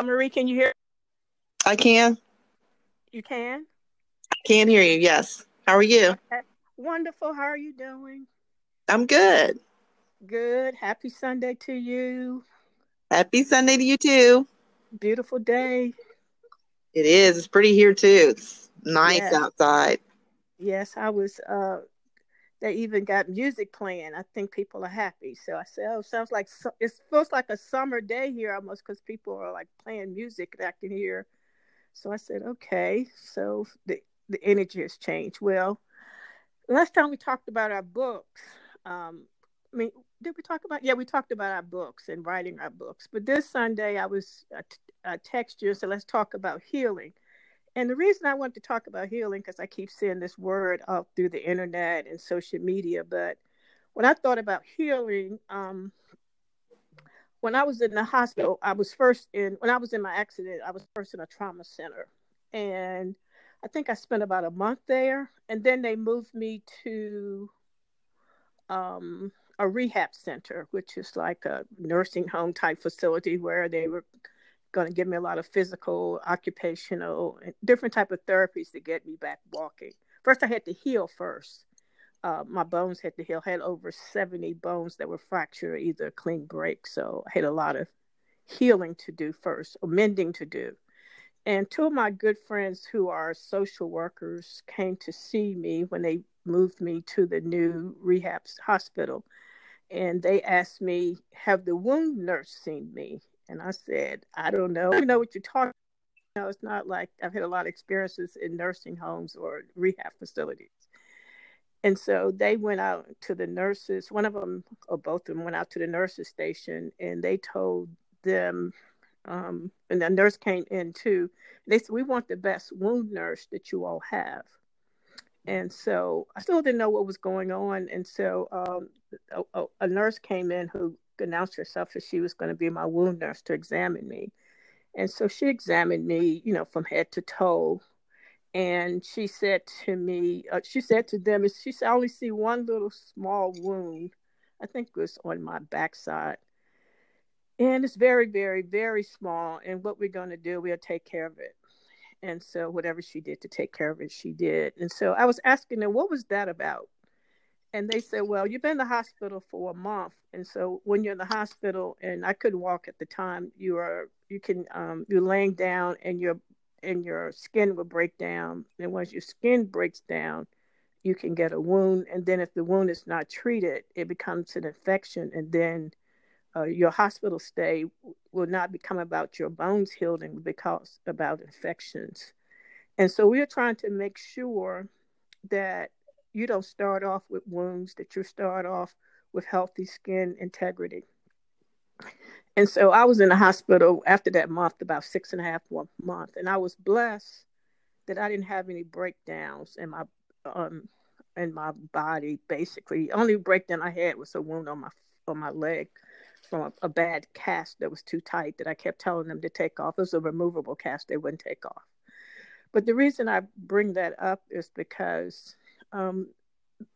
Marie, can you hear? I can. You can? I can hear you, yes. How are you? Okay. Wonderful. How are you doing? I'm good. Good. Happy Sunday to you. Happy Sunday to you too. Beautiful day. It is. It's pretty here too. It's nice Yes. outside. Yes, I was uh they even got music playing. I think people are happy. So I said, "Oh, sounds like su- it feels like a summer day here almost because people are like playing music that I can hear." So I said, "Okay." So the the energy has changed. Well, last time we talked about our books. Um, I mean, did we talk about? Yeah, we talked about our books and writing our books. But this Sunday, I was I, t- I text you and said, "Let's talk about healing." And the reason I wanted to talk about healing because I keep seeing this word out through the internet and social media. But when I thought about healing, um, when I was in the hospital, I was first in when I was in my accident, I was first in a trauma center, and I think I spent about a month there, and then they moved me to um, a rehab center, which is like a nursing home type facility where they were going to give me a lot of physical, occupational, different type of therapies to get me back walking. First, I had to heal first. Uh, my bones had to heal. I had over 70 bones that were fractured, either clean break. So I had a lot of healing to do first, or mending to do. And two of my good friends who are social workers came to see me when they moved me to the new rehab hospital. And they asked me, Have the wound nurse seen me? And I said, I don't know. You know what you're talking about. It's not like I've had a lot of experiences in nursing homes or rehab facilities. And so they went out to the nurses. One of them, or both of them, went out to the nurses station and they told them, um, and the nurse came in too. They said, We want the best wound nurse that you all have. And so I still didn't know what was going on. And so um, a, a nurse came in who announced herself that she was going to be my wound nurse to examine me. And so she examined me, you know, from head to toe. And she said to me, uh, she said to them, she said, I only see one little small wound. I think it was on my backside. And it's very, very, very small. And what we're going to do, we'll take care of it. And so whatever she did to take care of it, she did. And so I was asking her, what was that about? And they said, well, you've been in the hospital for a month. And so when you're in the hospital, and I couldn't walk at the time, you are, you can, um, you're laying down and your, and your skin will break down. And once your skin breaks down, you can get a wound. And then if the wound is not treated, it becomes an infection. And then uh, your hospital stay will not become about your bones healing because about infections. And so we're trying to make sure that you don't start off with wounds, that you start off with healthy skin integrity. And so I was in the hospital after that month, about six and a half month, and I was blessed that I didn't have any breakdowns in my um in my body. Basically, the only breakdown I had was a wound on my on my leg from a, a bad cast that was too tight that I kept telling them to take off. It was a removable cast; they wouldn't take off. But the reason I bring that up is because um,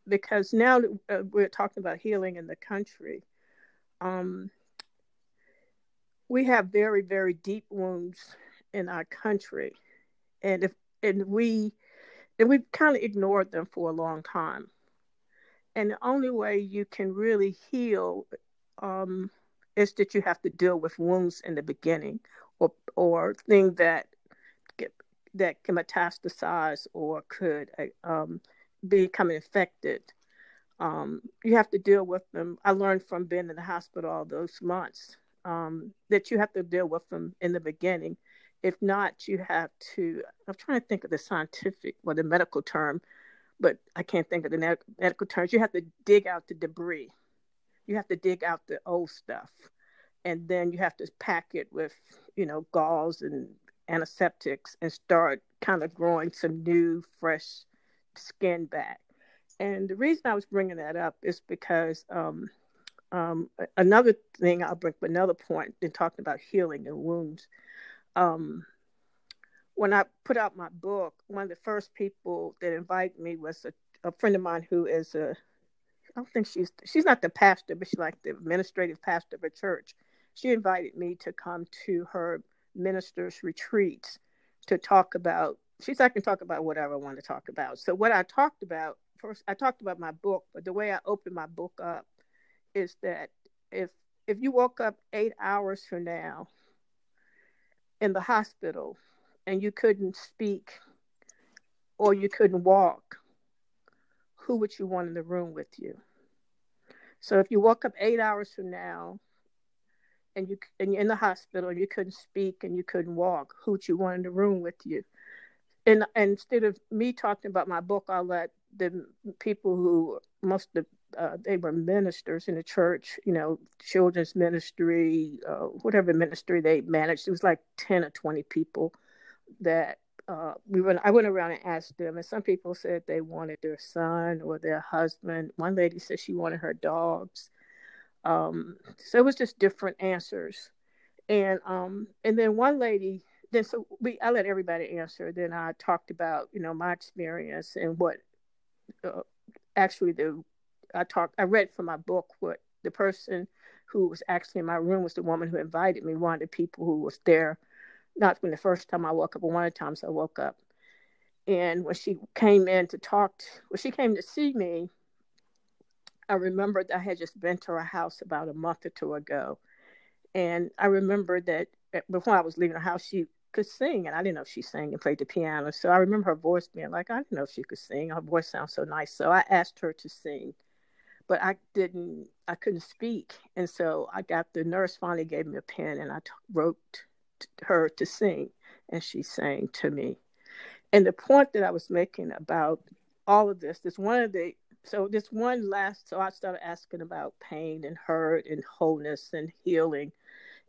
because now uh, we're talking about healing in the country. Um, we have very very deep wounds in our country, and if and we and we've kind of ignored them for a long time. And the only way you can really heal um, is that you have to deal with wounds in the beginning, or or things that get, that can metastasize or could uh, um, become infected. Um, you have to deal with them. I learned from being in the hospital all those months um, that you have to deal with them in the beginning. If not, you have to. I'm trying to think of the scientific or the medical term, but I can't think of the medical terms. You have to dig out the debris. You have to dig out the old stuff, and then you have to pack it with, you know, gauze and antiseptics and start kind of growing some new, fresh skin back. And the reason I was bringing that up is because um, um, another thing I'll bring another point in talking about healing and wounds. Um, when I put out my book, one of the first people that invited me was a, a friend of mine who is a I don't think she's she's not the pastor, but she's like the administrative pastor of a church. She invited me to come to her ministers retreats to talk about. She said I can talk about whatever I want to talk about. So what I talked about first, I talked about my book, but the way I opened my book up is that if if you woke up eight hours from now in the hospital and you couldn't speak or you couldn't walk, who would you want in the room with you? So if you woke up eight hours from now and you and you're in the hospital and you couldn't speak and you couldn't walk, who would you want in the room with you? And, and instead of me talking about my book, I'll let the people who most of uh, they were ministers in the church, you know, children's ministry, uh, whatever ministry they managed. It was like ten or twenty people that uh, we went. I went around and asked them, and some people said they wanted their son or their husband. One lady said she wanted her dogs. Um, so it was just different answers, and um, and then one lady. Then so we, I let everybody answer. Then I talked about you know my experience and what uh, actually the I talked I read from my book what the person who was actually in my room was the woman who invited me, one of the people who was there, not when the first time I woke up, but one of the times I woke up. And when she came in to talk, to, when she came to see me, I remembered I had just been to her house about a month or two ago. And I remember that eh, before I was leaving her house, she could sing, and I didn't know if she sang and played the piano. So I remember her voice being like, I didn't know if she could sing. Her voice sounds so nice. So I asked her to sing, but I didn't, I couldn't speak. And so I got the nurse finally gave me a pen, and I t- wrote t- her to sing, and she sang to me. And the point that I was making about all of this, this one of the so this one last so I started asking about pain and hurt and wholeness and healing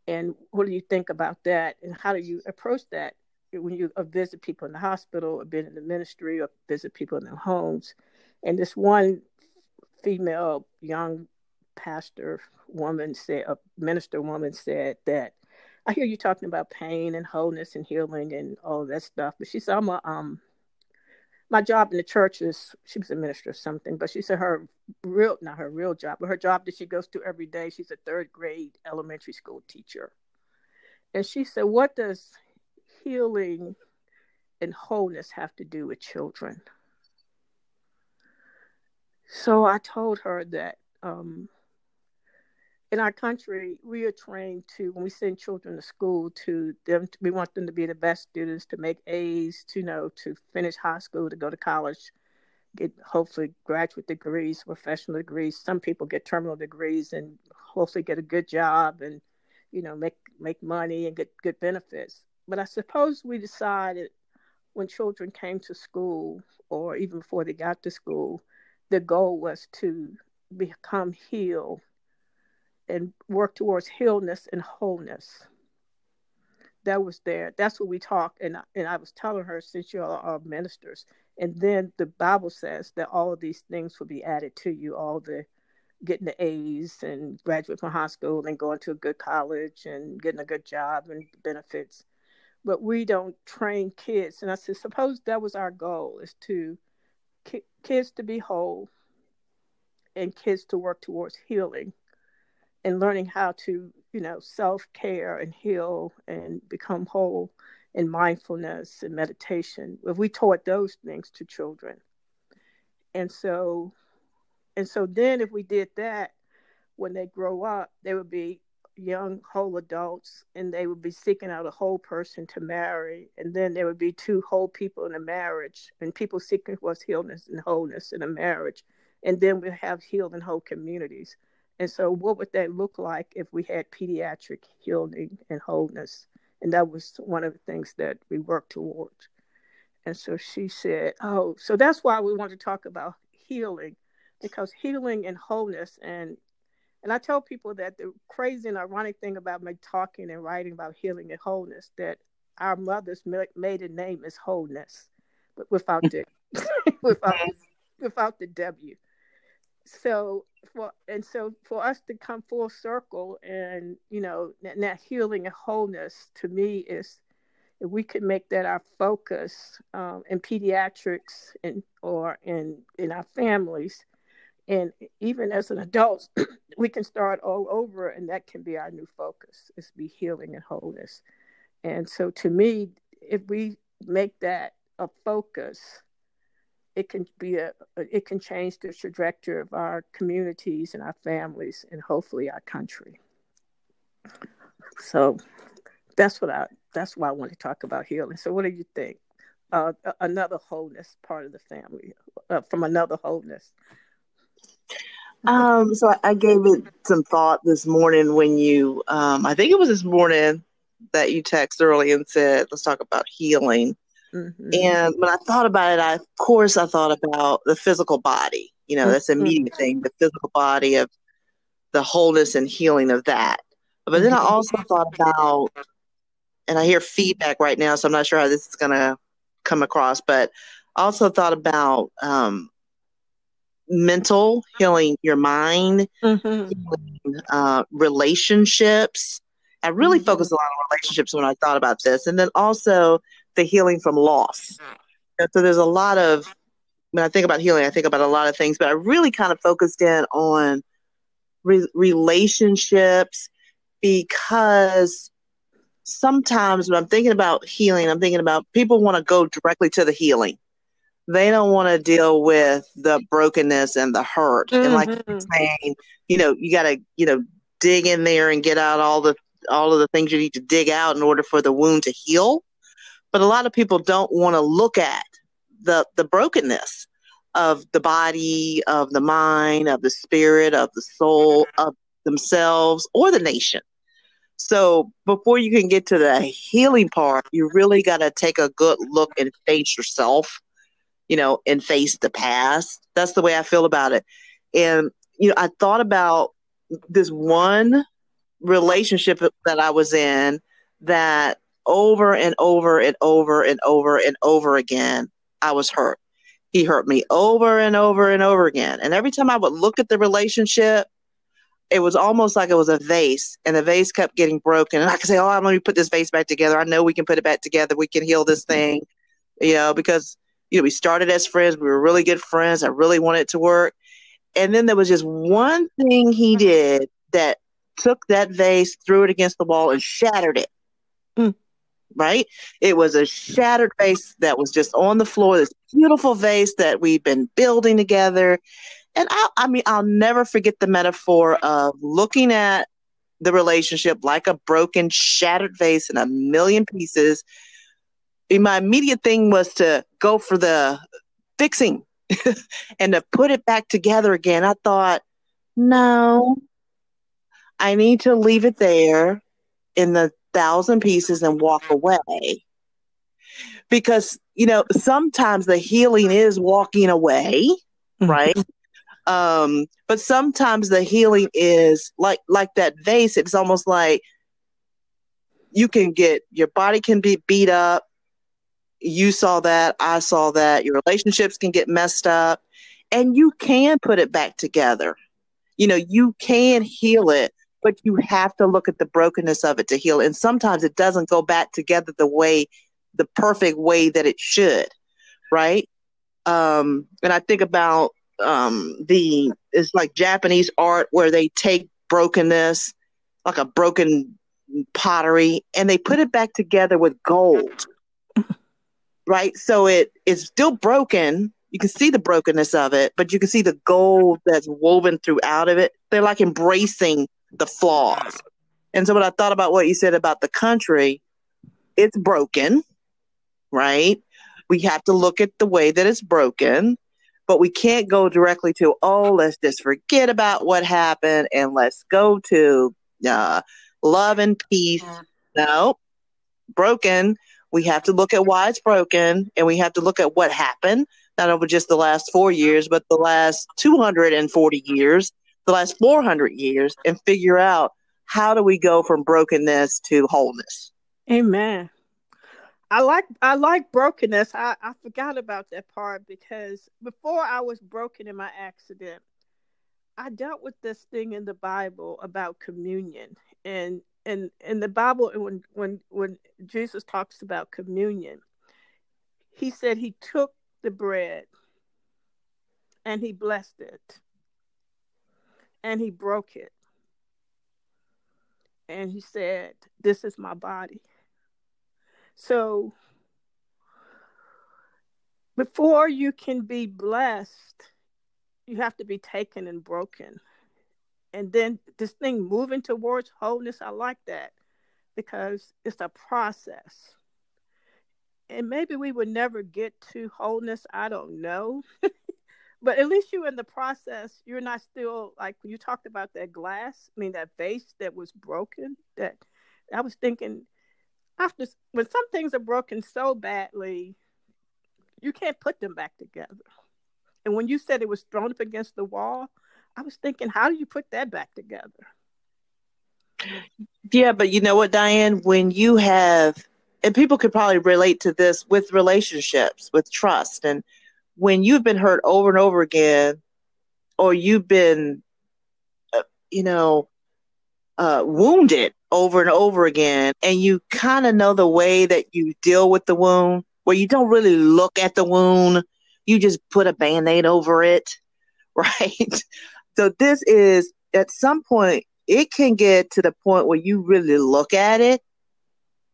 and what do you think about that? And how do you approach that when you uh, visit people in the hospital or been in the ministry or visit people in their homes? And this one female young pastor woman said a minister woman said that i hear you talking about pain and wholeness and healing and all that stuff but she said i'm a um my job in the church is she was a minister or something, but she said her real not her real job, but her job that she goes to every day. She's a third grade elementary school teacher. And she said, What does healing and wholeness have to do with children? So I told her that um, in our country, we are trained to when we send children to school to them. We want them to be the best students, to make A's, to you know, to finish high school, to go to college, get hopefully graduate degrees, professional degrees. Some people get terminal degrees and hopefully get a good job and you know make make money and get good benefits. But I suppose we decided when children came to school, or even before they got to school, the goal was to become healed and work towards healness and wholeness. That was there. That's what we talked, and and I was telling her since you all are um, ministers, and then the Bible says that all of these things will be added to you, all the getting the A's and graduate from high school and going to a good college and getting a good job and benefits. But we don't train kids, and I said, suppose that was our goal: is to ki- kids to be whole and kids to work towards healing and learning how to you know self-care and heal and become whole in mindfulness and meditation. If we taught those things to children. And so and so then if we did that when they grow up they would be young whole adults and they would be seeking out a whole person to marry. And then there would be two whole people in a marriage and people seeking was healness and wholeness in a marriage. And then we have healed and whole communities and so, what would that look like if we had pediatric healing and wholeness? And that was one of the things that we worked towards. And so she said, Oh, so that's why we want to talk about healing, because healing and wholeness and and I tell people that the crazy and ironic thing about me talking and writing about healing and wholeness that our mother's maiden name is wholeness, but without the without without the W so for and so for us to come full circle and you know that, healing and wholeness to me is if we could make that our focus um, in pediatrics and or in in our families. And even as an adult we can start all over and that can be our new focus is be healing and wholeness. And so to me, if we make that a focus, it can be a it can change the trajectory of our communities and our families and hopefully our country. So that's what I that's why I want to talk about healing. So what do you think? Uh, another wholeness part of the family uh, from another wholeness. Um, so I gave it some thought this morning when you, um, I think it was this morning that you texted early and said, let's talk about healing. Mm-hmm. And when I thought about it, I, of course, I thought about the physical body. You know, that's mm-hmm. immediate thing, the physical body of the wholeness and healing of that. But then I mm-hmm. also thought about, and I hear feedback right now, so I'm not sure how this is going to come across, but I also thought about um, mental, healing your mind, mm-hmm. healing, uh, relationships. I really mm-hmm. focused a lot on relationships when I thought about this, and then also the healing from loss. And so there's a lot of when I think about healing, I think about a lot of things, but I really kind of focused in on re- relationships because sometimes when I'm thinking about healing, I'm thinking about people want to go directly to the healing they don't want to deal with the brokenness and the hurt. Mm-hmm. And like you're mm-hmm. saying, you know, you got to, you know, dig in there and get out all the all of the things you need to dig out in order for the wound to heal. But a lot of people don't want to look at the the brokenness of the body, of the mind, of the spirit, of the soul, of themselves or the nation. So before you can get to the healing part, you really got to take a good look and face yourself you know, and face the past. That's the way I feel about it. And, you know, I thought about this one relationship that I was in that over and over and over and over and over again, I was hurt. He hurt me over and over and over again. And every time I would look at the relationship, it was almost like it was a vase and the vase kept getting broken. And I could say, Oh, I'm going to put this vase back together. I know we can put it back together. We can heal this thing, you know, because you know, we started as friends. We were really good friends. I really wanted it to work. And then there was just one thing he did that took that vase, threw it against the wall, and shattered it. Mm. Right? It was a shattered vase that was just on the floor, this beautiful vase that we've been building together. And I, I mean, I'll never forget the metaphor of looking at the relationship like a broken, shattered vase in a million pieces my immediate thing was to go for the fixing and to put it back together again. I thought, no, I need to leave it there in the thousand pieces and walk away. Because, you know, sometimes the healing is walking away, mm-hmm. right? Um, but sometimes the healing is like like that vase, it's almost like you can get your body can be beat up, you saw that, I saw that. Your relationships can get messed up, and you can put it back together. You know, you can heal it, but you have to look at the brokenness of it to heal. And sometimes it doesn't go back together the way, the perfect way that it should, right? Um, and I think about um, the it's like Japanese art where they take brokenness, like a broken pottery, and they put it back together with gold right? So it is still broken. You can see the brokenness of it, but you can see the gold that's woven throughout of it. They're like embracing the flaws. And so when I thought about what you said about the country, it's broken, right? We have to look at the way that it's broken, but we can't go directly to, oh, let's just forget about what happened and let's go to uh, love and peace. No, broken we have to look at why it's broken and we have to look at what happened, not over just the last four years, but the last 240 years, the last 400 years, and figure out how do we go from brokenness to wholeness. Amen. I like I like brokenness. I, I forgot about that part because before I was broken in my accident, I dealt with this thing in the Bible about communion. And and in the Bible, when when when Jesus talks about communion, he said he took the bread and he blessed it and he broke it and he said, "This is my body." So before you can be blessed, you have to be taken and broken. And then this thing moving towards wholeness, I like that because it's a process. And maybe we would never get to wholeness. I don't know. but at least you in the process, you're not still like you talked about that glass, I mean, that vase that was broken. That I was thinking after when some things are broken so badly, you can't put them back together. And when you said it was thrown up against the wall, I was thinking, how do you put that back together? Yeah, but you know what, Diane? When you have, and people could probably relate to this with relationships, with trust, and when you've been hurt over and over again, or you've been, uh, you know, uh, wounded over and over again, and you kind of know the way that you deal with the wound, where you don't really look at the wound, you just put a band aid over it, right? So, this is at some point, it can get to the point where you really look at it,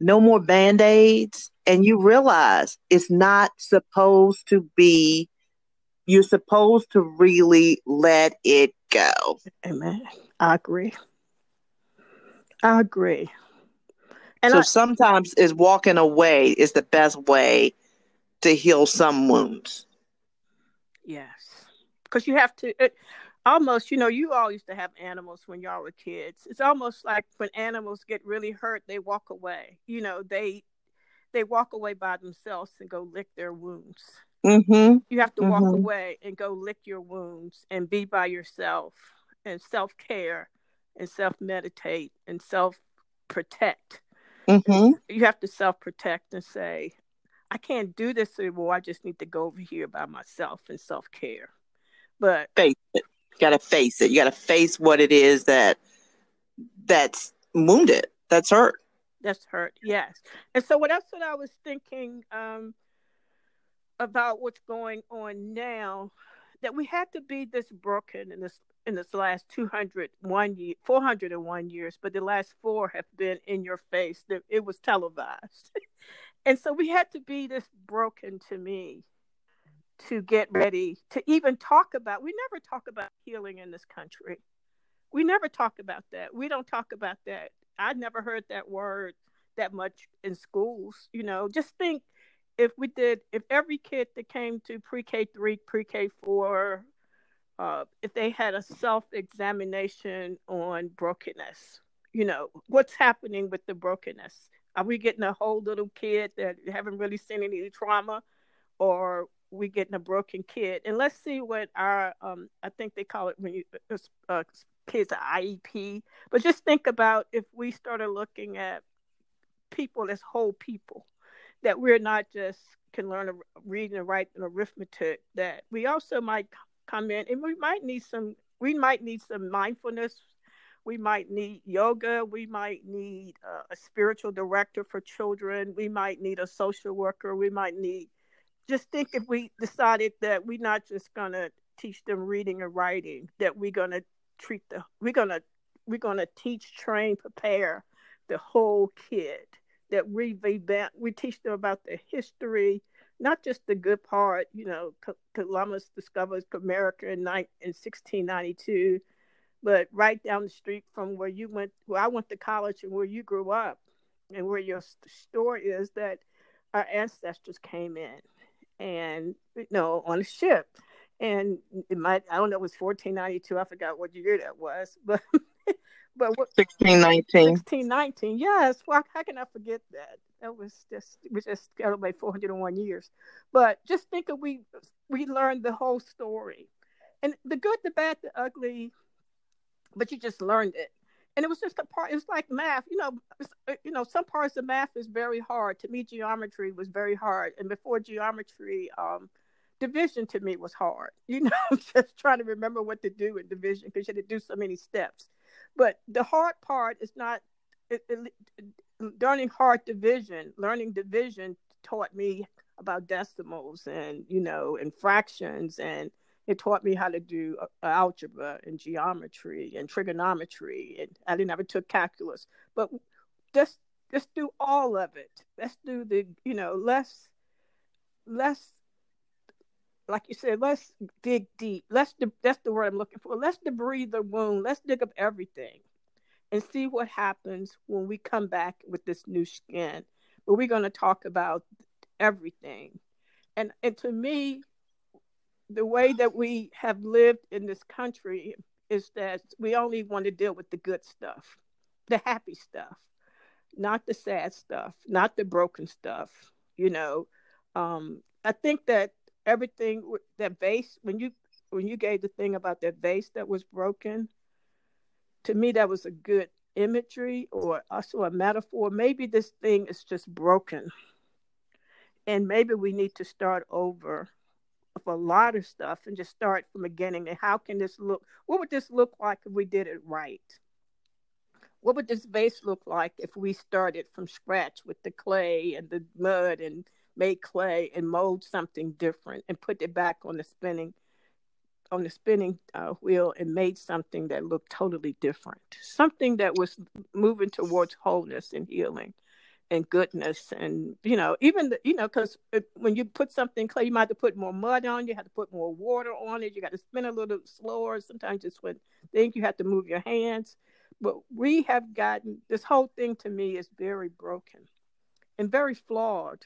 no more band aids, and you realize it's not supposed to be, you're supposed to really let it go. Amen. I agree. I agree. And so I, sometimes is walking away is the best way to heal some wounds. Yes, because you have to. It, almost, you know, you all used to have animals when y'all were kids. It's almost like when animals get really hurt, they walk away. You know, they they walk away by themselves and go lick their wounds. Mm-hmm. You have to mm-hmm. walk away and go lick your wounds and be by yourself and self care and self meditate and self protect Mm-hmm. You have to self protect and say, I can't do this anymore. I just need to go over here by myself and self care. But face it. You gotta face it. You gotta face what it is that that's wounded. That's hurt. That's hurt. Yes. And so what else that I was thinking um, about what's going on now, that we had to be this broken and this in this last 201 year, 401 years, but the last four have been in your face. It was televised. and so we had to be this broken to me to get ready to even talk about. We never talk about healing in this country. We never talk about that. We don't talk about that. I never heard that word that much in schools. You know, just think if we did, if every kid that came to pre K three, pre K four, uh, if they had a self examination on brokenness, you know, what's happening with the brokenness? Are we getting a whole little kid that haven't really seen any trauma, or we getting a broken kid? And let's see what our, um, I think they call it when you, uh kids IEP, but just think about if we started looking at people as whole people, that we're not just can learn a reading and write and arithmetic, that we also might come in and we might need some we might need some mindfulness. We might need yoga. We might need uh, a spiritual director for children. We might need a social worker. We might need just think if we decided that we're not just going to teach them reading and writing that we're going to treat the we're to we're to teach train prepare the whole kid that we we teach them about the history not just the good part, you know, Columbus discovers America in, in 1692, but right down the street from where you went, where I went to college and where you grew up, and where your story is that our ancestors came in and, you know, on a ship. And it might, I don't know, it was 1492. I forgot what year that was, but but what 1619 1619 yes well how can i forget that? That was just we just celebrated 401 years. But just think of we we learned the whole story. And the good the bad the ugly but you just learned it. And it was just a part it was like math you know you know some parts of math is very hard. To me geometry was very hard. And before geometry um division to me was hard you know just trying to remember what to do in division because you had to do so many steps but the hard part is not it, it, learning hard division. Learning division taught me about decimals and you know and fractions and it taught me how to do uh, algebra and geometry and trigonometry and i didn't ever took calculus but just Let's do all of it. Let's do the, you know, let's let's like you said, let's dig deep. Let's de- that's the word I'm looking for. Let's debris the wound. Let's dig up everything and see what happens when we come back with this new skin. But we're going to talk about everything. And and to me, the way that we have lived in this country is that we only want to deal with the good stuff, the happy stuff, not the sad stuff, not the broken stuff. You know, um, I think that everything that vase when you when you gave the thing about that vase that was broken to me that was a good imagery or also a metaphor. Maybe this thing is just broken. And maybe we need to start over of a lot of stuff and just start from beginning. And how can this look what would this look like if we did it right? What would this vase look like if we started from scratch with the clay and the mud and made clay and mold something different and put it back on the spinning on the spinning uh, wheel and made something that looked totally different. Something that was moving towards wholeness and healing and goodness and you know even the, you know because when you put something clay you might have to put more mud on you have to put more water on it you got to spin a little slower. Sometimes just when think you have to move your hands. But we have gotten this whole thing to me is very broken and very flawed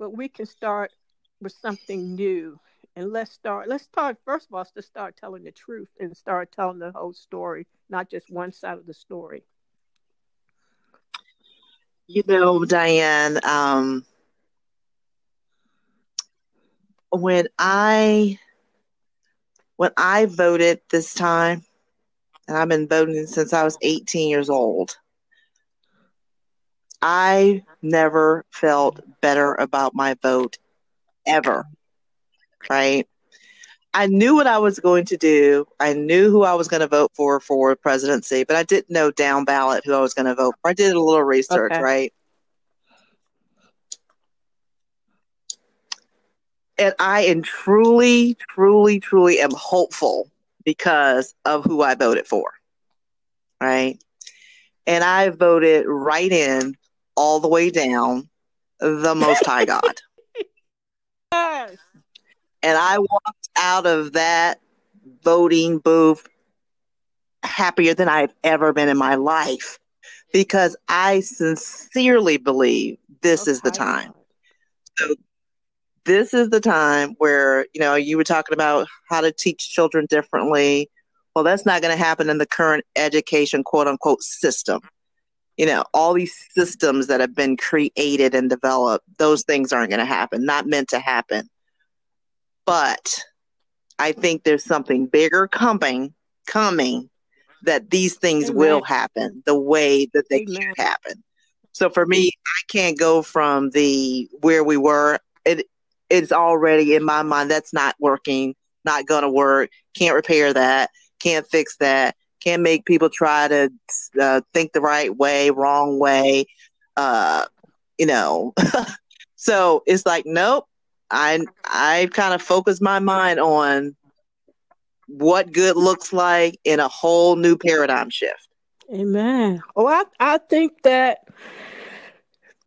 but we can start with something new and let's start let's start first of all to start telling the truth and start telling the whole story not just one side of the story. You know diane um, when i when i voted this time and i've been voting since i was 18 years old I never felt better about my vote ever. Right? I knew what I was going to do. I knew who I was going to vote for for presidency, but I didn't know down ballot who I was going to vote for. I did a little research, okay. right? And I am truly, truly, truly am hopeful because of who I voted for. Right? And I voted right in all the way down the Most High God. yes. And I walked out of that voting booth happier than I've ever been in my life because I sincerely believe this is the time. So this is the time where, you know, you were talking about how to teach children differently. Well, that's not going to happen in the current education, quote unquote, system you know, all these systems that have been created and developed, those things aren't going to happen, not meant to happen. But I think there's something bigger coming, coming that these things Amen. will happen the way that they Amen. should happen. So for me, I can't go from the where we were. It it's already in my mind that's not working, not going to work. Can't repair that. Can't fix that can't make people try to uh, think the right way, wrong way. Uh, you know, so it's like, nope. I I kind of focus my mind on what good looks like in a whole new paradigm shift. Amen. Oh, I I think that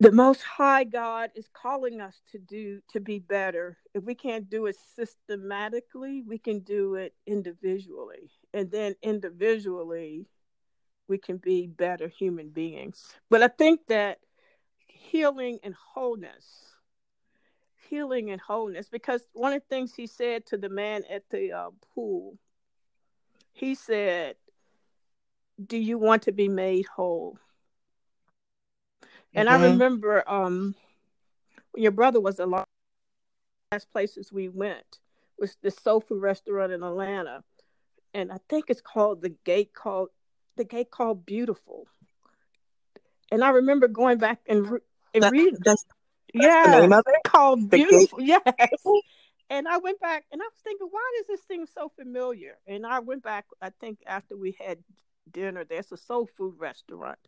the most high god is calling us to do to be better if we can't do it systematically we can do it individually and then individually we can be better human beings but i think that healing and wholeness healing and wholeness because one of the things he said to the man at the uh, pool he said do you want to be made whole and mm-hmm. I remember um, when your brother was alive, last places we went was the food restaurant in Atlanta. And I think it's called the gate called the gate called Beautiful. And I remember going back and, re- and that, reading. That's, that's yeah, the name of it? called the Beautiful. Gate. Yes. And I went back and I was thinking, why does this seem so familiar? And I went back, I think after we had dinner, there's a soul food restaurant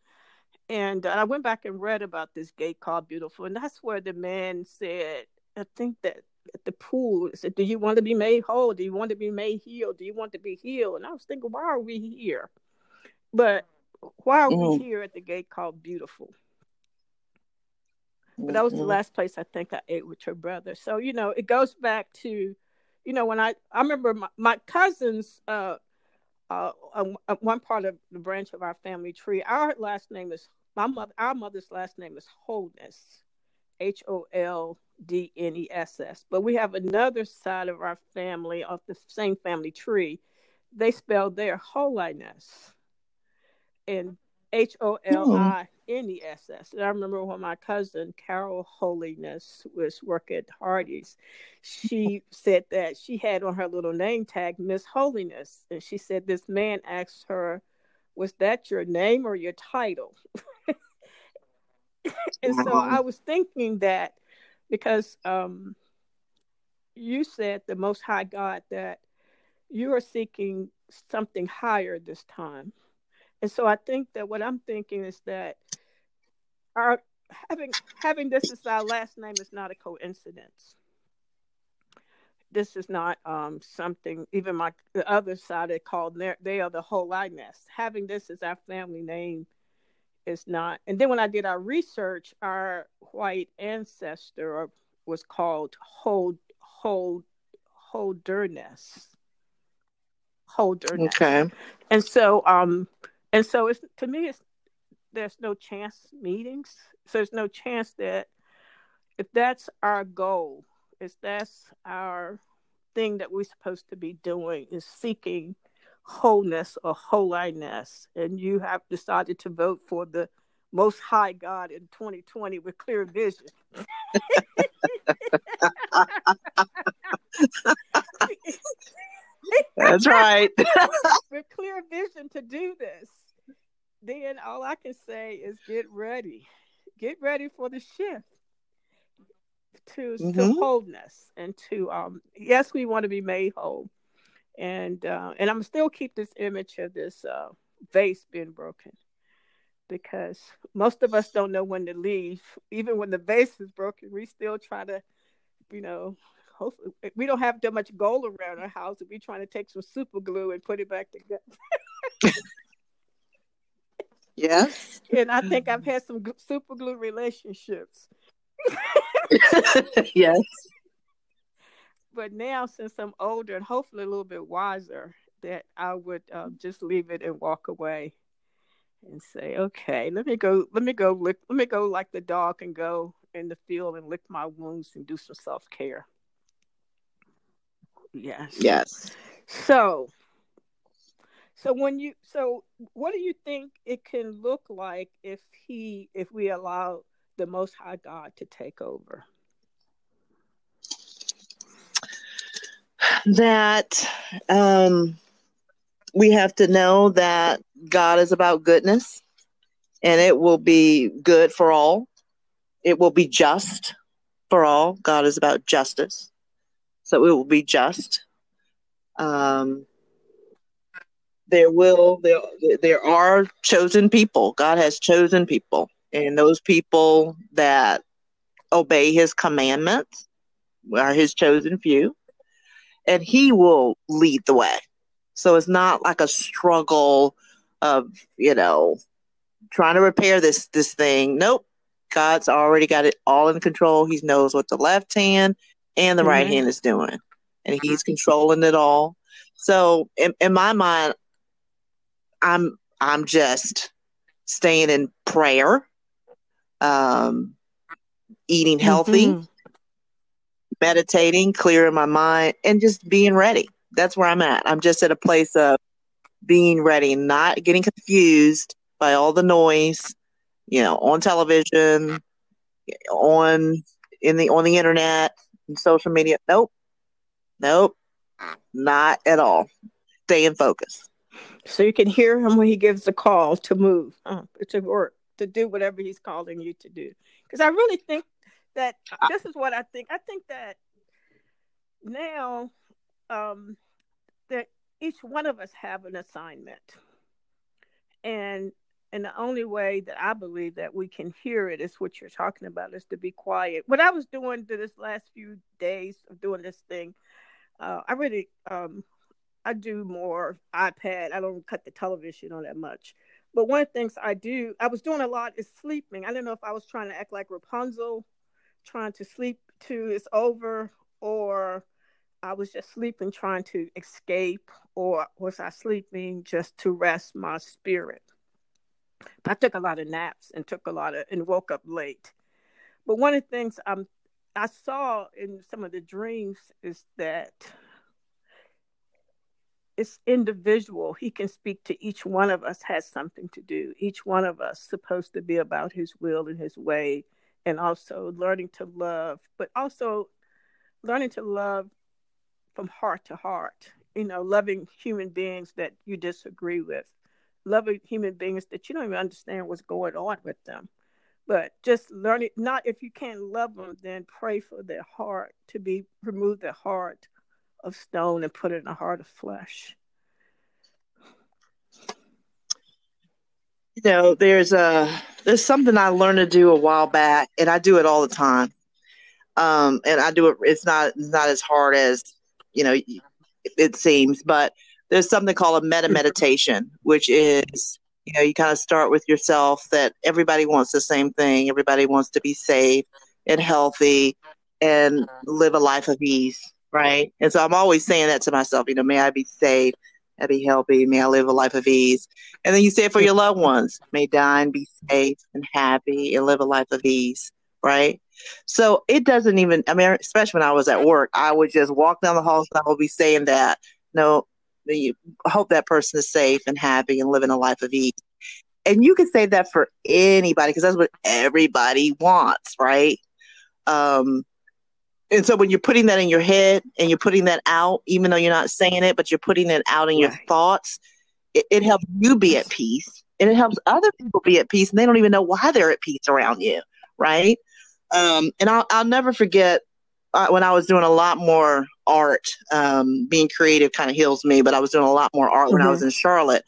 and I went back and read about this gate called Beautiful, and that's where the man said, I think that at the pool said, "Do you want to be made whole? Do you want to be made healed? Do you want to be healed?" And I was thinking, why are we here? But why are mm-hmm. we here at the gate called Beautiful? But that was the mm-hmm. last place I think I ate with your brother. So you know, it goes back to, you know, when I I remember my, my cousins. Uh, uh, one part of the branch of our family tree. Our last name is my mother. Our mother's last name is Holdness, H O L D N E S S. But we have another side of our family of the same family tree. They spell their holiness, and H O L I N E S S. And I remember when my cousin Carol Holiness was working at Hardee's, she said that she had on her little name tag Miss Holiness. And she said this man asked her, Was that your name or your title? and so I was thinking that because um, you said the Most High God that you are seeking something higher this time and so I think that what I'm thinking is that our having having this as our last name is not a coincidence. This is not um, something even my the other side they called they are the holiness. Having this as our family name is not. And then when I did our research, our white ancestor was called Hold Hold Holderness. Holderness. Okay. And so um and so it's to me it's there's no chance meetings so there's no chance that if that's our goal if that's our thing that we're supposed to be doing is seeking wholeness or holiness and you have decided to vote for the most high god in 2020 with clear vision that's right with clear vision to do this then all I can say is get ready. Get ready for the shift to mm-hmm. to wholeness and to um yes we want to be made whole and uh and i'm still keep this image of this uh vase being broken because most of us don't know when to leave even when the vase is broken we still try to you know hopefully we don't have that much gold around our house if we're trying to take some super glue and put it back together Yes. And I think I've had some super glue relationships. yes. But now, since I'm older and hopefully a little bit wiser, that I would um, just leave it and walk away and say, okay, let me go, let me go lick, let me go like the dog and go in the field and lick my wounds and do some self care. Yes. Yes. So so when you so what do you think it can look like if he if we allow the most high God to take over? That um we have to know that God is about goodness and it will be good for all. It will be just for all. God is about justice. So it will be just. Um, there will there there are chosen people. God has chosen people, and those people that obey His commandments are His chosen few, and He will lead the way. So it's not like a struggle of you know trying to repair this this thing. Nope, God's already got it all in control. He knows what the left hand and the mm-hmm. right hand is doing, and He's controlling it all. So in, in my mind, I'm I'm just staying in prayer, um, eating healthy, mm-hmm. Meditating, clearing my mind, and just being ready. That's where I'm at. I'm just at a place of being ready, not getting confused by all the noise, you know, on television, on in the on the internet, and social media. Nope, nope, not at all. Stay in focus. So you can hear him when he gives the call to move, uh, to work, to do whatever he's calling you to do. Because I really think that this is what I think. I think that now um, that each one of us have an assignment, and and the only way that I believe that we can hear it is what you're talking about is to be quiet. What I was doing to this last few days of doing this thing, uh, I really um, I do more iPad. I don't cut the television on that much, But one of the things I do, I was doing a lot is sleeping. I don't know if I was trying to act like Rapunzel, trying to sleep to it's over, or I was just sleeping, trying to escape, or was I sleeping just to rest my spirit? I took a lot of naps and took a lot of and woke up late. But one of the things I'm I saw in some of the dreams is that it's individual. He can speak to each one of us has something to do. Each one of us supposed to be about his will and his way and also learning to love, but also learning to love from heart to heart. You know, loving human beings that you disagree with, loving human beings that you don't even understand what's going on with them. But just learning, not if you can't love them, then pray for their heart to be remove their heart of stone and put in a heart of flesh. You know, there's a there's something I learned to do a while back, and I do it all the time. Um, and I do it. It's not not as hard as you know it seems, but there's something called a metta meditation, which is you know you kind of start with yourself that everybody wants the same thing. Everybody wants to be safe and healthy and live a life of ease right? And so I'm always saying that to myself, you know, may I be safe, I be healthy, may I live a life of ease. And then you say for your loved ones, may die and be safe and happy and live a life of ease, right? So it doesn't even, I mean, especially when I was at work, I would just walk down the halls and I would be saying that, no, you hope that person is safe and happy and living a life of ease. And you can say that for anybody because that's what everybody wants, right? Um, and so when you're putting that in your head and you're putting that out, even though you're not saying it, but you're putting it out in right. your thoughts, it, it, helps you be at peace and it helps other people be at peace and they don't even know why they're at peace around you. Right. Um, and I'll, I'll never forget uh, when I was doing a lot more art, um, being creative kind of heals me, but I was doing a lot more art mm-hmm. when I was mm-hmm. in Charlotte.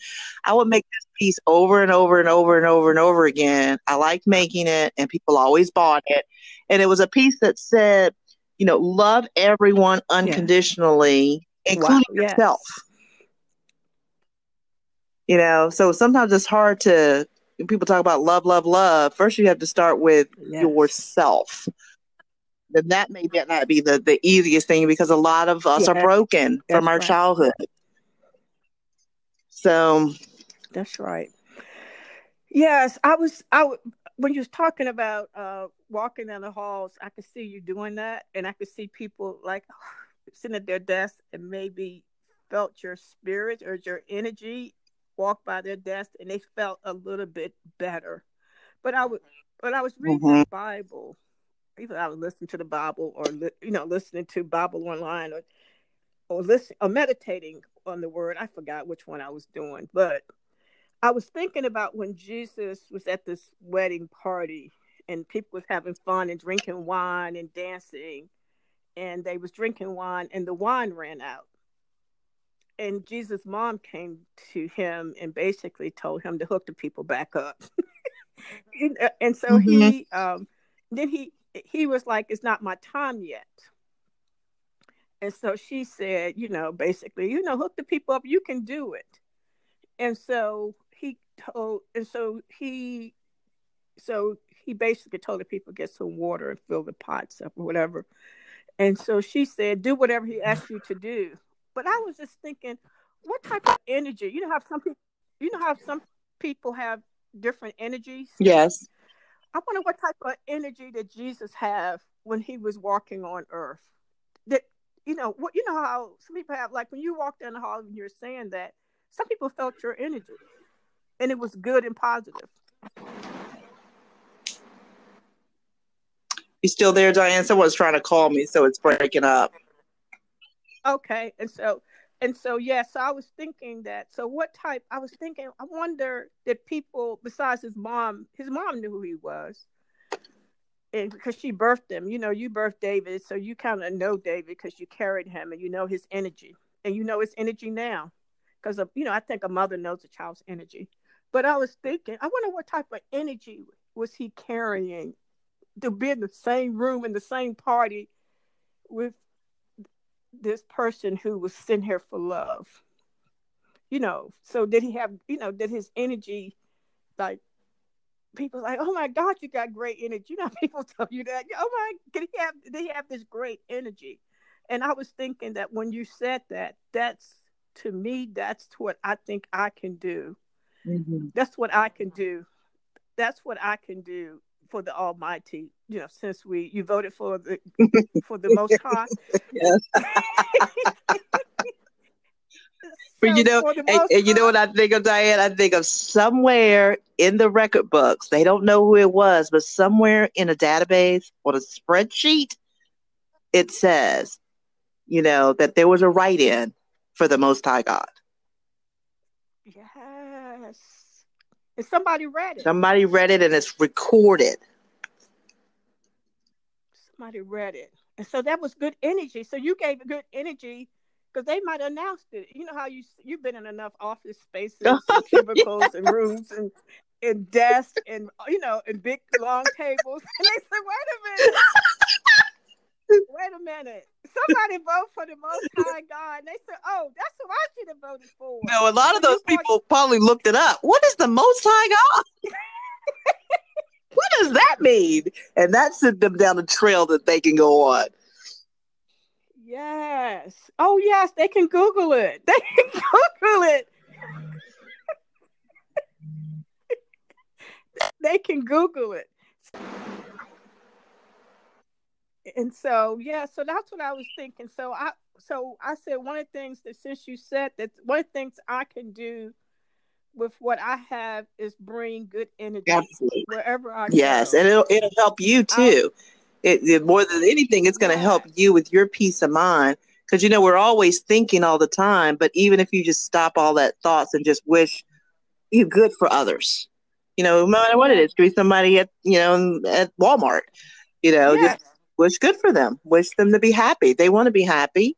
I would make this piece over and over and over and over and over again. I liked making it and people always bought it. And it was a piece that said, you know, love everyone unconditionally, yes. including wow. yourself. Yes. You know, so sometimes it's hard to people talk about love, love, love. First, you have to start with yes. yourself. Then that may not be the, the easiest thing because a lot of us are broken That's from our right. childhood. So that's right. Yes, I was. I when you was talking about uh, walking down the halls, I could see you doing that, and I could see people like sitting at their desk and maybe felt your spirit or your energy walk by their desk, and they felt a little bit better. But I would, but I was reading mm-hmm. the Bible, either I was listening to the Bible or you know listening to Bible online or or listening or meditating on the Word. I forgot which one I was doing, but I was thinking about when Jesus was at this wedding party and people was having fun and drinking wine and dancing and they was drinking wine and the wine ran out. And Jesus' mom came to him and basically told him to hook the people back up. and so mm-hmm. he um, then he he was like, It's not my time yet. And so she said, you know, basically, you know, hook the people up, you can do it. And so he told, and so he, so he basically told the people get some water and fill the pots up or whatever. And so she said, do whatever he asked you to do. But I was just thinking, what type of energy? You know how some people, you know how some people have different energies. Yes. I wonder what type of energy did Jesus have when he was walking on earth. That you know what you know how some people have like when you walk down the hall and you're saying that some people felt your energy and it was good and positive. You still there, Diane? Someone's trying to call me, so it's breaking up. Okay, and so and so yeah, so I was thinking that. So what type? I was thinking. I wonder that people besides his mom, his mom knew who he was, and because she birthed him. You know, you birthed David, so you kind of know David because you carried him and you know his energy, and you know his energy now because you know I think a mother knows a child's energy. But I was thinking, I wonder what type of energy was he carrying to be in the same room in the same party with this person who was sent here for love. You know, so did he have, you know, did his energy like people like, oh my God, you got great energy. You know, people tell you that. Oh my, can he have? did he have this great energy, and I was thinking that when you said that, that's to me, that's what I think I can do. Mm-hmm. That's what I can do. That's what I can do for the Almighty. You know, since we you voted for the for the Most High. Yes. But you know, and, and, you know what I think of, Diane? I think of somewhere in the record books. They don't know who it was, but somewhere in a database or a spreadsheet, it says, you know, that there was a write-in for the Most High God. Yes. And somebody read it. Somebody read it and it's recorded. Somebody read it. And so that was good energy. So you gave good energy because they might have announced it. You know how you you've been in enough office spaces, and cubicles, yeah. and rooms, and and desks, and you know, and big long tables. And they said, "Wait a minute, wait a minute. Somebody vote for the Most High God." And they said, "Oh, that's who I should have voted for." No, a lot of those people probably looked it up. What is the Most High God? what does that mean? And that sent them down a trail that they can go on. Yes. Oh, yes. They can Google it. They can Google it. they can Google it. And so, yeah, so that's what I was thinking. So I, so I said one of the things that since you said that one of the things I can do with what I have is bring good energy Absolutely. wherever I go. yes, go. and it'll it'll help you too. I, it, it, more than anything, it's going to help you with your peace of mind. Because you know we're always thinking all the time, but even if you just stop all that thoughts and just wish you good for others, you know, no matter what it is, could be somebody at you know at Walmart, you know, yes. just wish good for them, wish them to be happy. They want to be happy.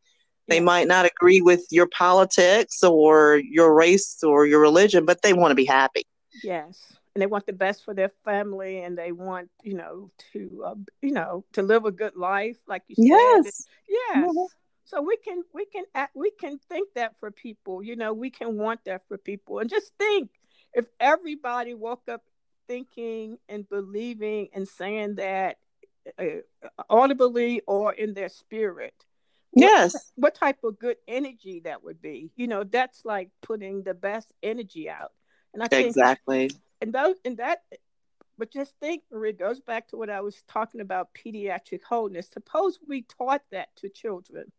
They might not agree with your politics or your race or your religion, but they want to be happy. Yes and they want the best for their family and they want you know to uh, you know to live a good life like you said yes yes mm-hmm. so we can we can act, we can think that for people you know we can want that for people and just think if everybody woke up thinking and believing and saying that Uh, audibly or in their spirit. Yes. what, what type of good energy that would be? You know that's like putting the best energy out. And I think exactly. And those and that but just think it goes back to what i was talking about pediatric wholeness. Suppose we taught that to children.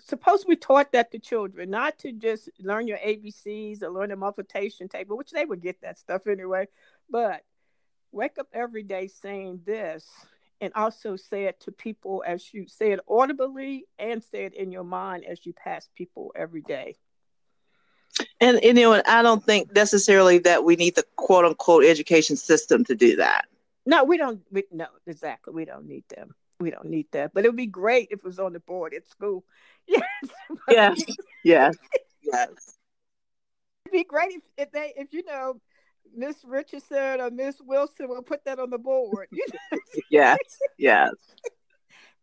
Suppose we taught that to children not to just learn your abcs or learn a multiplication table which they would get that stuff anyway but wake up every day saying this and also say it to people as you say it audibly and say it in your mind as you pass people every day and, and, you know, I don't think necessarily that we need the quote unquote education system to do that. No, we don't. We, no, exactly. We don't need them. We don't need that. But it would be great if it was on the board at school. Yes. yes. yes. Yes. It'd be great if, if they, if you know, Miss Richardson or Miss Wilson will put that on the board. yes. Yes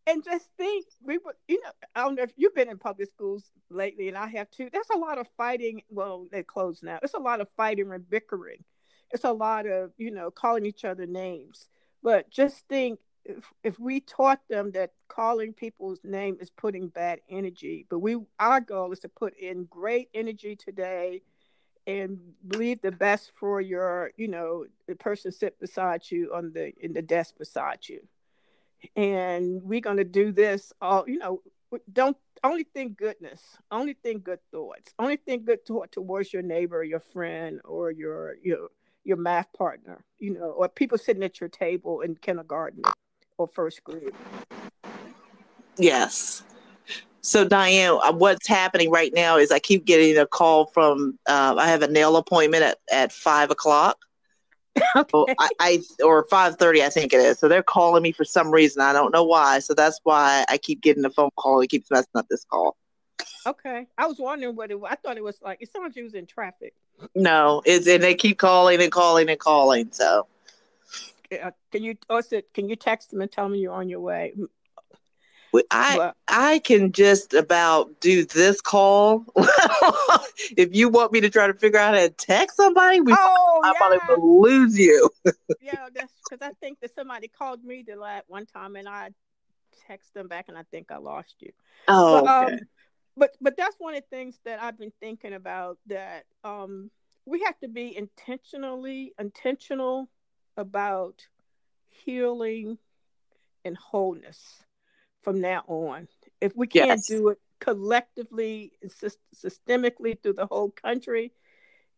and just think we were you know i don't know if you've been in public schools lately and i have too there's a lot of fighting well they're closed now it's a lot of fighting and bickering it's a lot of you know calling each other names but just think if, if we taught them that calling people's name is putting bad energy but we our goal is to put in great energy today and believe the best for your you know the person sit beside you on the in the desk beside you. And we're going to do this all you know don't only think goodness only think good thoughts only think good thought towards your neighbor your friend or your your your math partner you know or people sitting at your table in kindergarten or first grade. Yes so diane uh, what's happening right now is i keep getting a call from uh, i have a nail appointment at, at five o'clock okay. I, I or five thirty, I think it is. So they're calling me for some reason. I don't know why. So that's why I keep getting the phone call. It keeps messing up this call. Okay, I was wondering what it. was. I thought it was like it sounds like you was in traffic. No, it's and they keep calling and calling and calling. So uh, can you also can you text them and tell them you're on your way? I but, I can just about do this call. if you want me to try to figure out how to text somebody, we oh, I yeah. probably will lose you. yeah, that's because I think that somebody called me the last one time, and I text them back, and I think I lost you. Oh, but, okay. um, but but that's one of the things that I've been thinking about. That um, we have to be intentionally intentional about healing and wholeness from now on. If we can't yes. do it collectively and systemically through the whole country,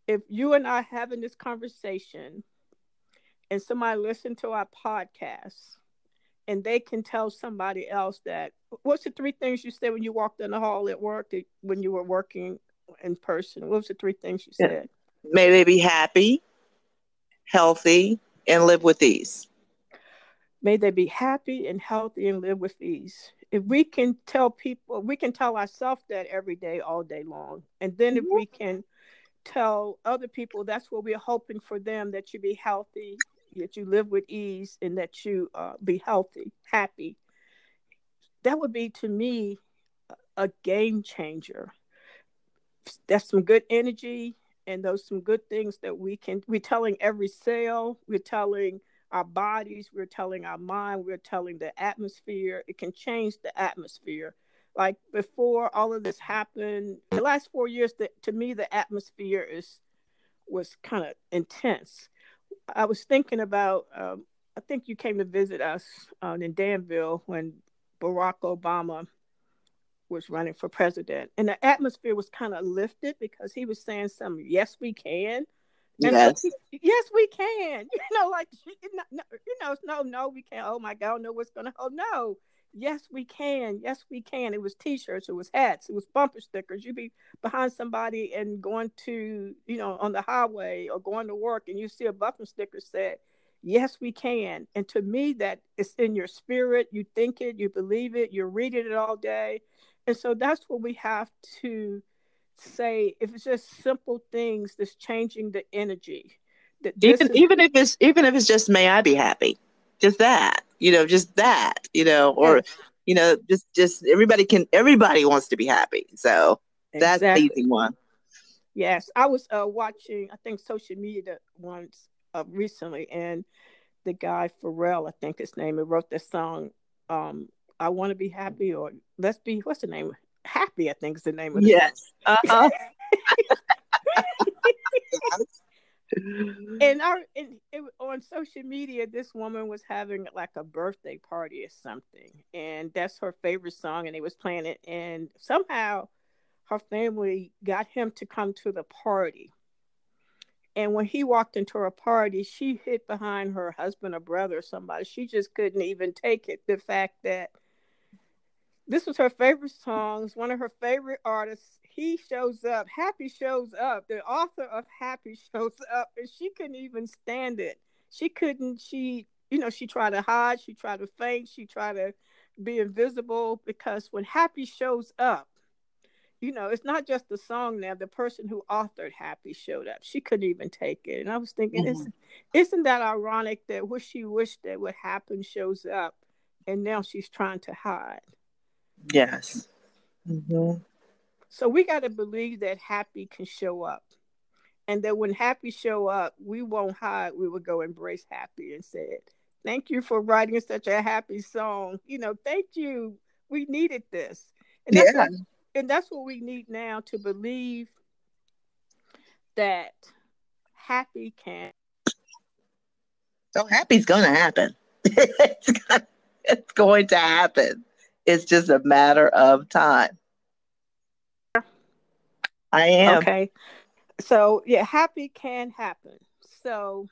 if you and I having this conversation and somebody listen to our podcast and they can tell somebody else that what's the three things you said when you walked in the hall at work when you were working in person what was the three things you said may they be happy healthy and live with ease May they be happy and healthy and live with ease. If we can tell people, we can tell ourselves that every day, all day long. And then if we can tell other people, that's what we're hoping for them that you be healthy, that you live with ease, and that you uh, be healthy, happy. That would be to me a game changer. That's some good energy, and those some good things that we can. We're telling every sale, We're telling our bodies, we're telling our mind, we're telling the atmosphere. It can change the atmosphere. Like before all of this happened, the last four years, the, to me, the atmosphere is was kind of intense. I was thinking about, um, I think you came to visit us uh, in Danville when Barack Obama was running for president, and the atmosphere was kind of lifted because he was saying something. Yes, we can. Yes. So, yes, we can. You know, like you know, no, no, we can't. Oh my God, I don't know what's gonna. Oh no, yes, we can. Yes, we can. It was T-shirts, it was hats, it was bumper stickers. You'd be behind somebody and going to, you know, on the highway or going to work, and you see a bumper sticker said, "Yes, we can." And to me, that it's in your spirit. You think it, you believe it, you're reading it all day, and so that's what we have to say if it's just simple things that's changing the energy. That even is- even if it's even if it's just may I be happy, just that you know, just that you know, or yes. you know, just just everybody can everybody wants to be happy, so that's exactly. the easy one. Yes, I was uh, watching I think social media once uh, recently, and the guy Pharrell, I think his name, he wrote this song. Um, I want to be happy, or let's be what's the name? Happy, I think is the name of it. Yes. Uh-huh. and our and it, on social media, this woman was having like a birthday party or something, and that's her favorite song, and they was playing it, and somehow her family got him to come to the party. And when he walked into her party, she hid behind her husband or brother or somebody. She just couldn't even take it. The fact that this was her favorite songs, one of her favorite artists. He shows up, Happy shows up, the author of Happy shows up, and she couldn't even stand it. She couldn't, she, you know, she tried to hide, she tried to faint, she tried to be invisible because when Happy shows up, you know, it's not just the song now. The person who authored Happy showed up. She couldn't even take it. And I was thinking, mm-hmm. isn't, isn't that ironic that what she wished that would happen shows up and now she's trying to hide? Yes. Mm-hmm. So we got to believe that happy can show up. And that when happy show up, we won't hide. We will go embrace happy and say, Thank you for writing such a happy song. You know, thank you. We needed this. And that's, yeah. what, and that's what we need now to believe that happy can. So happy's going to happen. it's going to happen. It's just a matter of time. I am. Okay. So, yeah, happy can happen. So,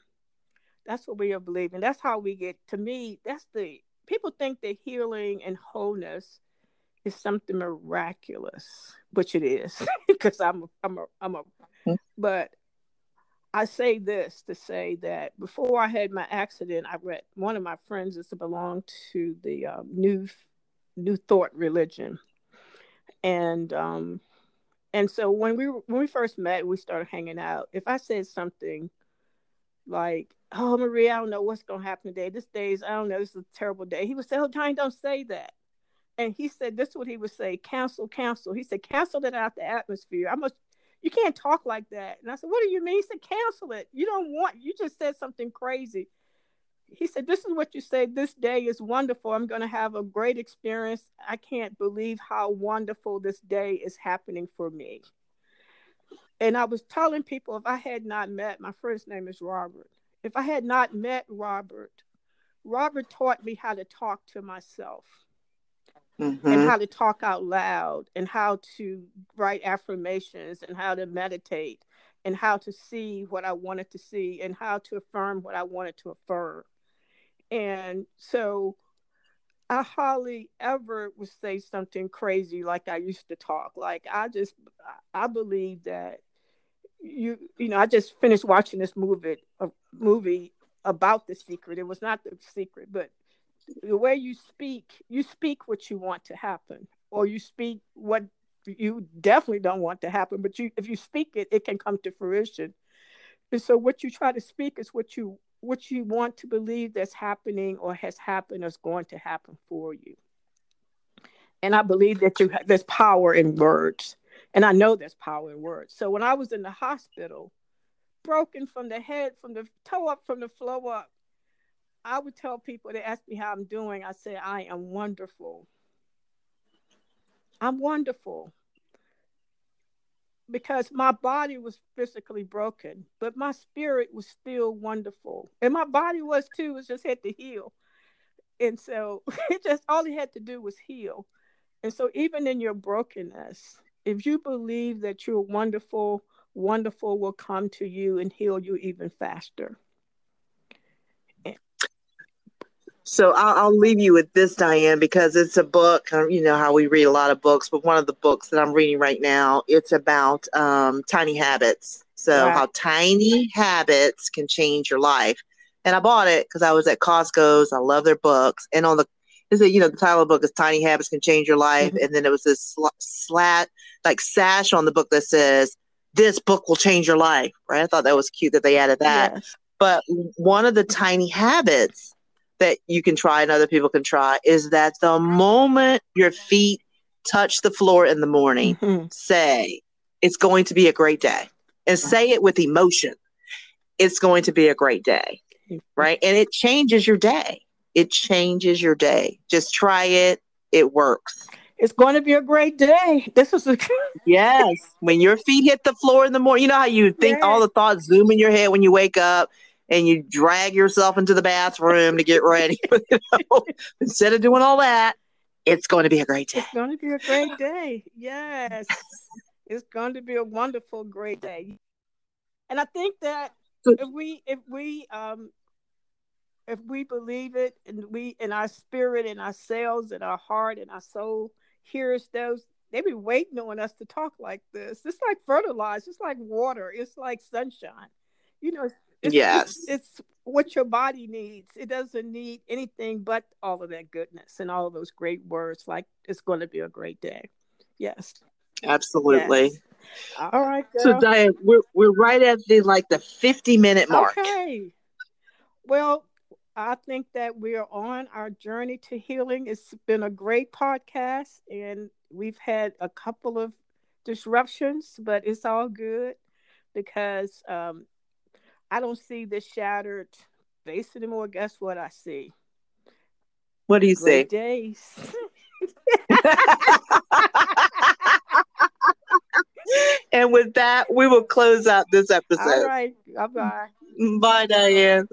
that's what we are believing. That's how we get, to me, that's the, people think that healing and wholeness is something miraculous, which it is, because I'm, I'm a, I'm a, mm-hmm. but I say this to say that before I had my accident, I read one of my friends used to belong to the um, New New Thought religion, and um, and so when we when we first met, we started hanging out. If I said something like, "Oh, Maria, I don't know what's gonna happen today. This day's I don't know. This is a terrible day," he would say, "Oh, Tiny, don't say that." and he said this is what he would say cancel cancel he said cancel it out the atmosphere i must you can't talk like that and i said what do you mean he said cancel it you don't want you just said something crazy he said this is what you say this day is wonderful i'm going to have a great experience i can't believe how wonderful this day is happening for me and i was telling people if i had not met my first name is robert if i had not met robert robert taught me how to talk to myself mm-hmm. and how to talk out loud and how to write affirmations and how to meditate and how to see what I wanted to see and how to affirm what I wanted to affirm. And so I hardly ever would say something crazy like I used to talk. Like I just I believe that you you know I just finished watching this movie a movie about the secret. It was not the secret, but the way you speak, you speak what you want to happen, or you speak what you definitely don't want to happen. But you, if you speak it, it can come to fruition. And so, what you try to speak is what you what you want to believe that's happening or has happened or is going to happen for you. And I believe that you there's power in words, and I know there's power in words. So when I was in the hospital, broken from the head, from the toe up, from the floor up, I would tell people they ask me how I'm doing. I say, I am wonderful. I'm wonderful. Because my body was physically broken, but my spirit was still wonderful. And my body was too, it just had to heal. And so it just all it had to do was heal. And so even in your brokenness, if you believe that you're wonderful, wonderful will come to you and heal you even faster. So I'll, I'll, leave you with this, Diane, because it's a book. Um, you know how we read a lot of books, but one of the books that I'm reading right now, it's about um, tiny habits. So how tiny habits can change your life. And I bought it because I was at Costco's. I love their books. And on the, is it, you know, the title of the book is Tiny Habits Can Change Your Life. Mm-hmm. And then it was this sl- slat, like sash on the book that says, this book will change your life. Right. I thought that was cute that they added that. Yes. But one of the tiny habits that you can try and other people can try is that the moment your feet touch the floor in the morning, mm-hmm. say, it's going to be a great day. And say it with emotion. It's going to be a great day. Right. And it changes your day. It changes your day. Just try it. It works. It's going to be a great day. This is a yes. When your feet hit the floor in the morning, you know how you think all the thoughts zoom in your head when you wake up and you drag yourself into the bathroom to get ready. you know? Instead of doing all that, it's going to be a great day. It's going to be a great day. Yes. it's going to be a wonderful, great day. And I think that if we if we um if we believe it and we in our spirit and our cells and our heart and our soul hears those they be waiting on us to talk like this. It's like fertilizer, it's like water, it's like sunshine. You know, it's, yes. It's, it's, what your body needs. It doesn't need anything but all of that goodness and all of those great words. Like it's going to be a great day. Yes. Absolutely. Yes. All right. Girl. So Diane, we're we're right at the like the fifty minute mark. Okay. Well, I think that we are on our journey to healing. It's been a great podcast, and we've had a couple of disruptions, but it's all good because um, I don't see this shattered face anymore. Guess what I see? What do you Great see? Days. and with that, we will close out this episode. All right. Bye bye. Bye, Diane.